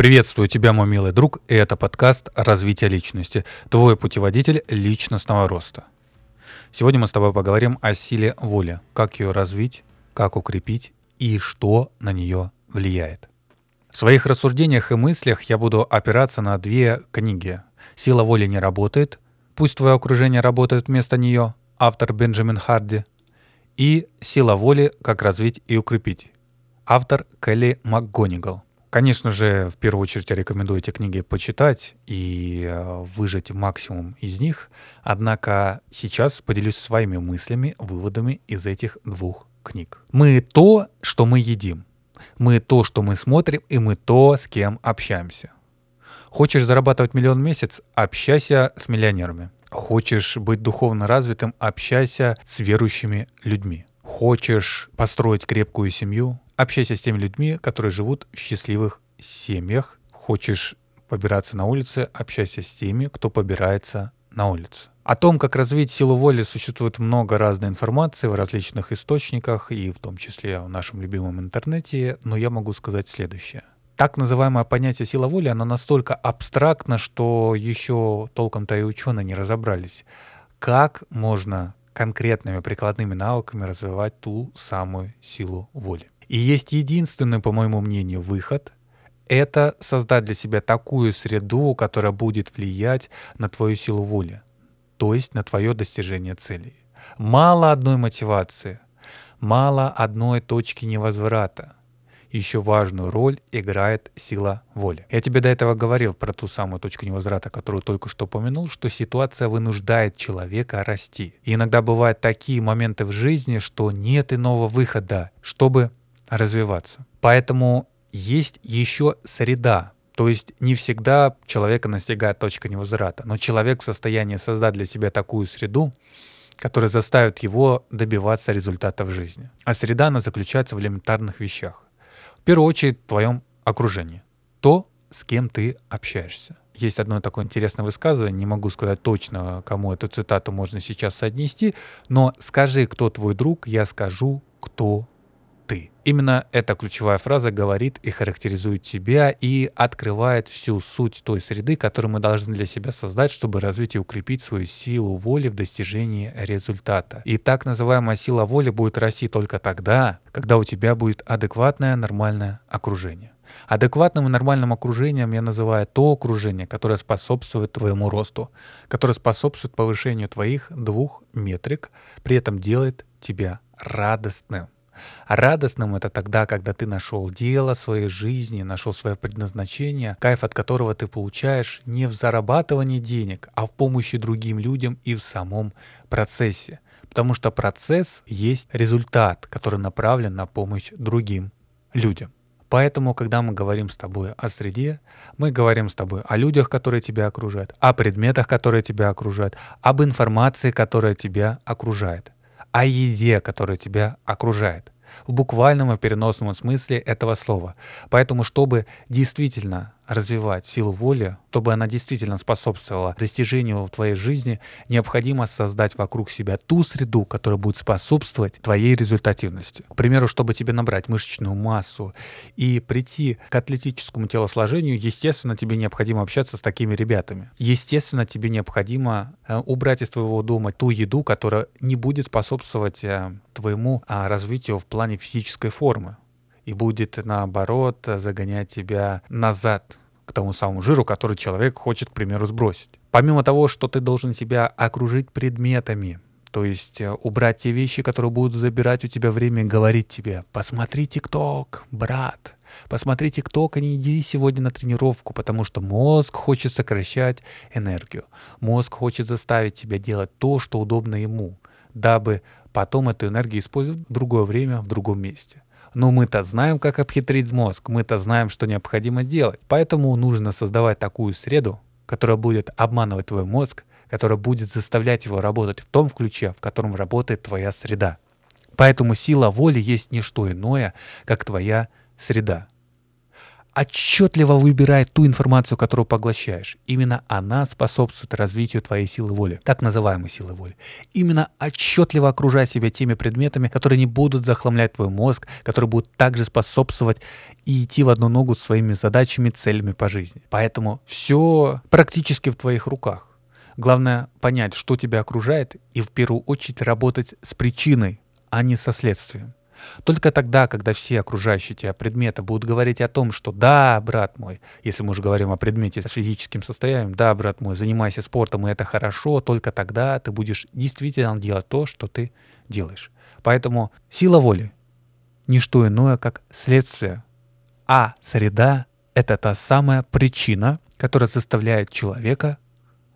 Приветствую тебя, мой милый друг, и это подкаст «Развитие личности», твой путеводитель личностного роста. Сегодня мы с тобой поговорим о силе воли, как ее развить, как укрепить и что на нее влияет. В своих рассуждениях и мыслях я буду опираться на две книги. «Сила воли не работает», «Пусть твое окружение работает вместо нее», автор Бенджамин Харди, и «Сила воли. Как развить и укрепить», автор Келли МакГонигал. Конечно же, в первую очередь я рекомендую эти книги почитать и э, выжать максимум из них. Однако сейчас поделюсь своими мыслями, выводами из этих двух книг. Мы то, что мы едим. Мы то, что мы смотрим, и мы то, с кем общаемся. Хочешь зарабатывать миллион в месяц? Общайся с миллионерами. Хочешь быть духовно развитым? Общайся с верующими людьми. Хочешь построить крепкую семью? Общайся с теми людьми, которые живут в счастливых семьях. Хочешь побираться на улице, общайся с теми, кто побирается на улице. О том, как развить силу воли, существует много разной информации в различных источниках, и в том числе в нашем любимом интернете, но я могу сказать следующее. Так называемое понятие сила воли, оно настолько абстрактно, что еще толком-то и ученые не разобрались. Как можно конкретными прикладными навыками развивать ту самую силу воли? И есть единственный, по моему мнению, выход — это создать для себя такую среду, которая будет влиять на твою силу воли, то есть на твое достижение целей. Мало одной мотивации, мало одной точки невозврата. Еще важную роль играет сила воли. Я тебе до этого говорил про ту самую точку невозврата, которую только что упомянул, что ситуация вынуждает человека расти. И иногда бывают такие моменты в жизни, что нет иного выхода, чтобы развиваться. Поэтому есть еще среда. То есть не всегда человека настигает точка невозврата, но человек в состоянии создать для себя такую среду, которая заставит его добиваться результата в жизни. А среда, она заключается в элементарных вещах. В первую очередь в твоем окружении. То, с кем ты общаешься. Есть одно такое интересное высказывание, не могу сказать точно, кому эту цитату можно сейчас соотнести, но скажи, кто твой друг, я скажу, кто. Именно эта ключевая фраза говорит и характеризует тебя и открывает всю суть той среды, которую мы должны для себя создать, чтобы развить и укрепить свою силу воли в достижении результата. И так называемая сила воли будет расти только тогда, когда у тебя будет адекватное нормальное окружение. Адекватным и нормальным окружением я называю то окружение, которое способствует твоему росту, которое способствует повышению твоих двух метрик, при этом делает тебя радостным. Радостным это тогда, когда ты нашел дело своей жизни, нашел свое предназначение, кайф от которого ты получаешь не в зарабатывании денег, а в помощи другим людям и в самом процессе. Потому что процесс есть результат, который направлен на помощь другим людям. Поэтому, когда мы говорим с тобой о среде, мы говорим с тобой о людях, которые тебя окружают, о предметах, которые тебя окружают, об информации, которая тебя окружает о еде, которая тебя окружает. В буквальном и переносном смысле этого слова. Поэтому, чтобы действительно развивать силу воли, чтобы она действительно способствовала достижению в твоей жизни, необходимо создать вокруг себя ту среду, которая будет способствовать твоей результативности. К примеру, чтобы тебе набрать мышечную массу и прийти к атлетическому телосложению, естественно, тебе необходимо общаться с такими ребятами. Естественно, тебе необходимо э, убрать из твоего дома ту еду, которая не будет способствовать э, твоему а, развитию в плане физической формы и будет, наоборот, загонять тебя назад к тому самому жиру, который человек хочет, к примеру, сбросить. Помимо того, что ты должен себя окружить предметами, то есть э, убрать те вещи, которые будут забирать у тебя время, говорить тебе, посмотри ТикТок, брат, посмотри ТикТок, а не иди сегодня на тренировку, потому что мозг хочет сокращать энергию. Мозг хочет заставить тебя делать то, что удобно ему, дабы потом эту энергию использовать в другое время, в другом месте. Но мы-то знаем, как обхитрить мозг, мы-то знаем, что необходимо делать. Поэтому нужно создавать такую среду, которая будет обманывать твой мозг, которая будет заставлять его работать в том ключе, в котором работает твоя среда. Поэтому сила воли есть не что иное, как твоя среда. Отчетливо выбирай ту информацию, которую поглощаешь. Именно она способствует развитию твоей силы воли, так называемой силы воли. Именно отчетливо окружай себя теми предметами, которые не будут захламлять твой мозг, которые будут также способствовать и идти в одну ногу с своими задачами, целями по жизни. Поэтому все практически в твоих руках. Главное понять, что тебя окружает, и в первую очередь работать с причиной, а не со следствием. Только тогда, когда все окружающие тебя предметы будут говорить о том, что да, брат мой, если мы уже говорим о предмете с физическим состоянием, да, брат мой, занимайся спортом, и это хорошо, только тогда ты будешь действительно делать то, что ты делаешь. Поэтому сила воли — не что иное, как следствие. А среда — это та самая причина, которая заставляет человека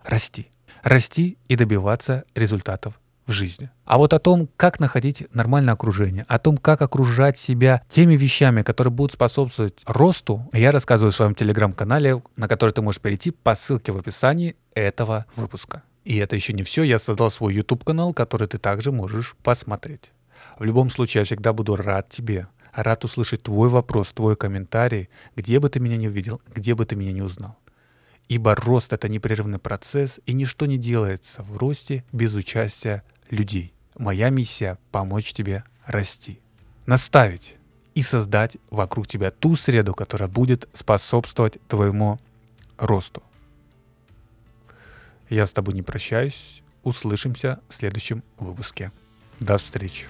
расти. Расти и добиваться результатов в жизни. А вот о том, как находить нормальное окружение, о том, как окружать себя теми вещами, которые будут способствовать росту, я рассказываю в своем телеграм-канале, на который ты можешь перейти по ссылке в описании этого выпуска. И это еще не все, я создал свой YouTube-канал, который ты также можешь посмотреть. В любом случае, я всегда буду рад тебе, рад услышать твой вопрос, твой комментарий, где бы ты меня не увидел, где бы ты меня не узнал. Ибо рост — это непрерывный процесс, и ничто не делается в росте без участия людей. Моя миссия — помочь тебе расти, наставить и создать вокруг тебя ту среду, которая будет способствовать твоему росту. Я с тобой не прощаюсь. Услышимся в следующем выпуске. До встречи.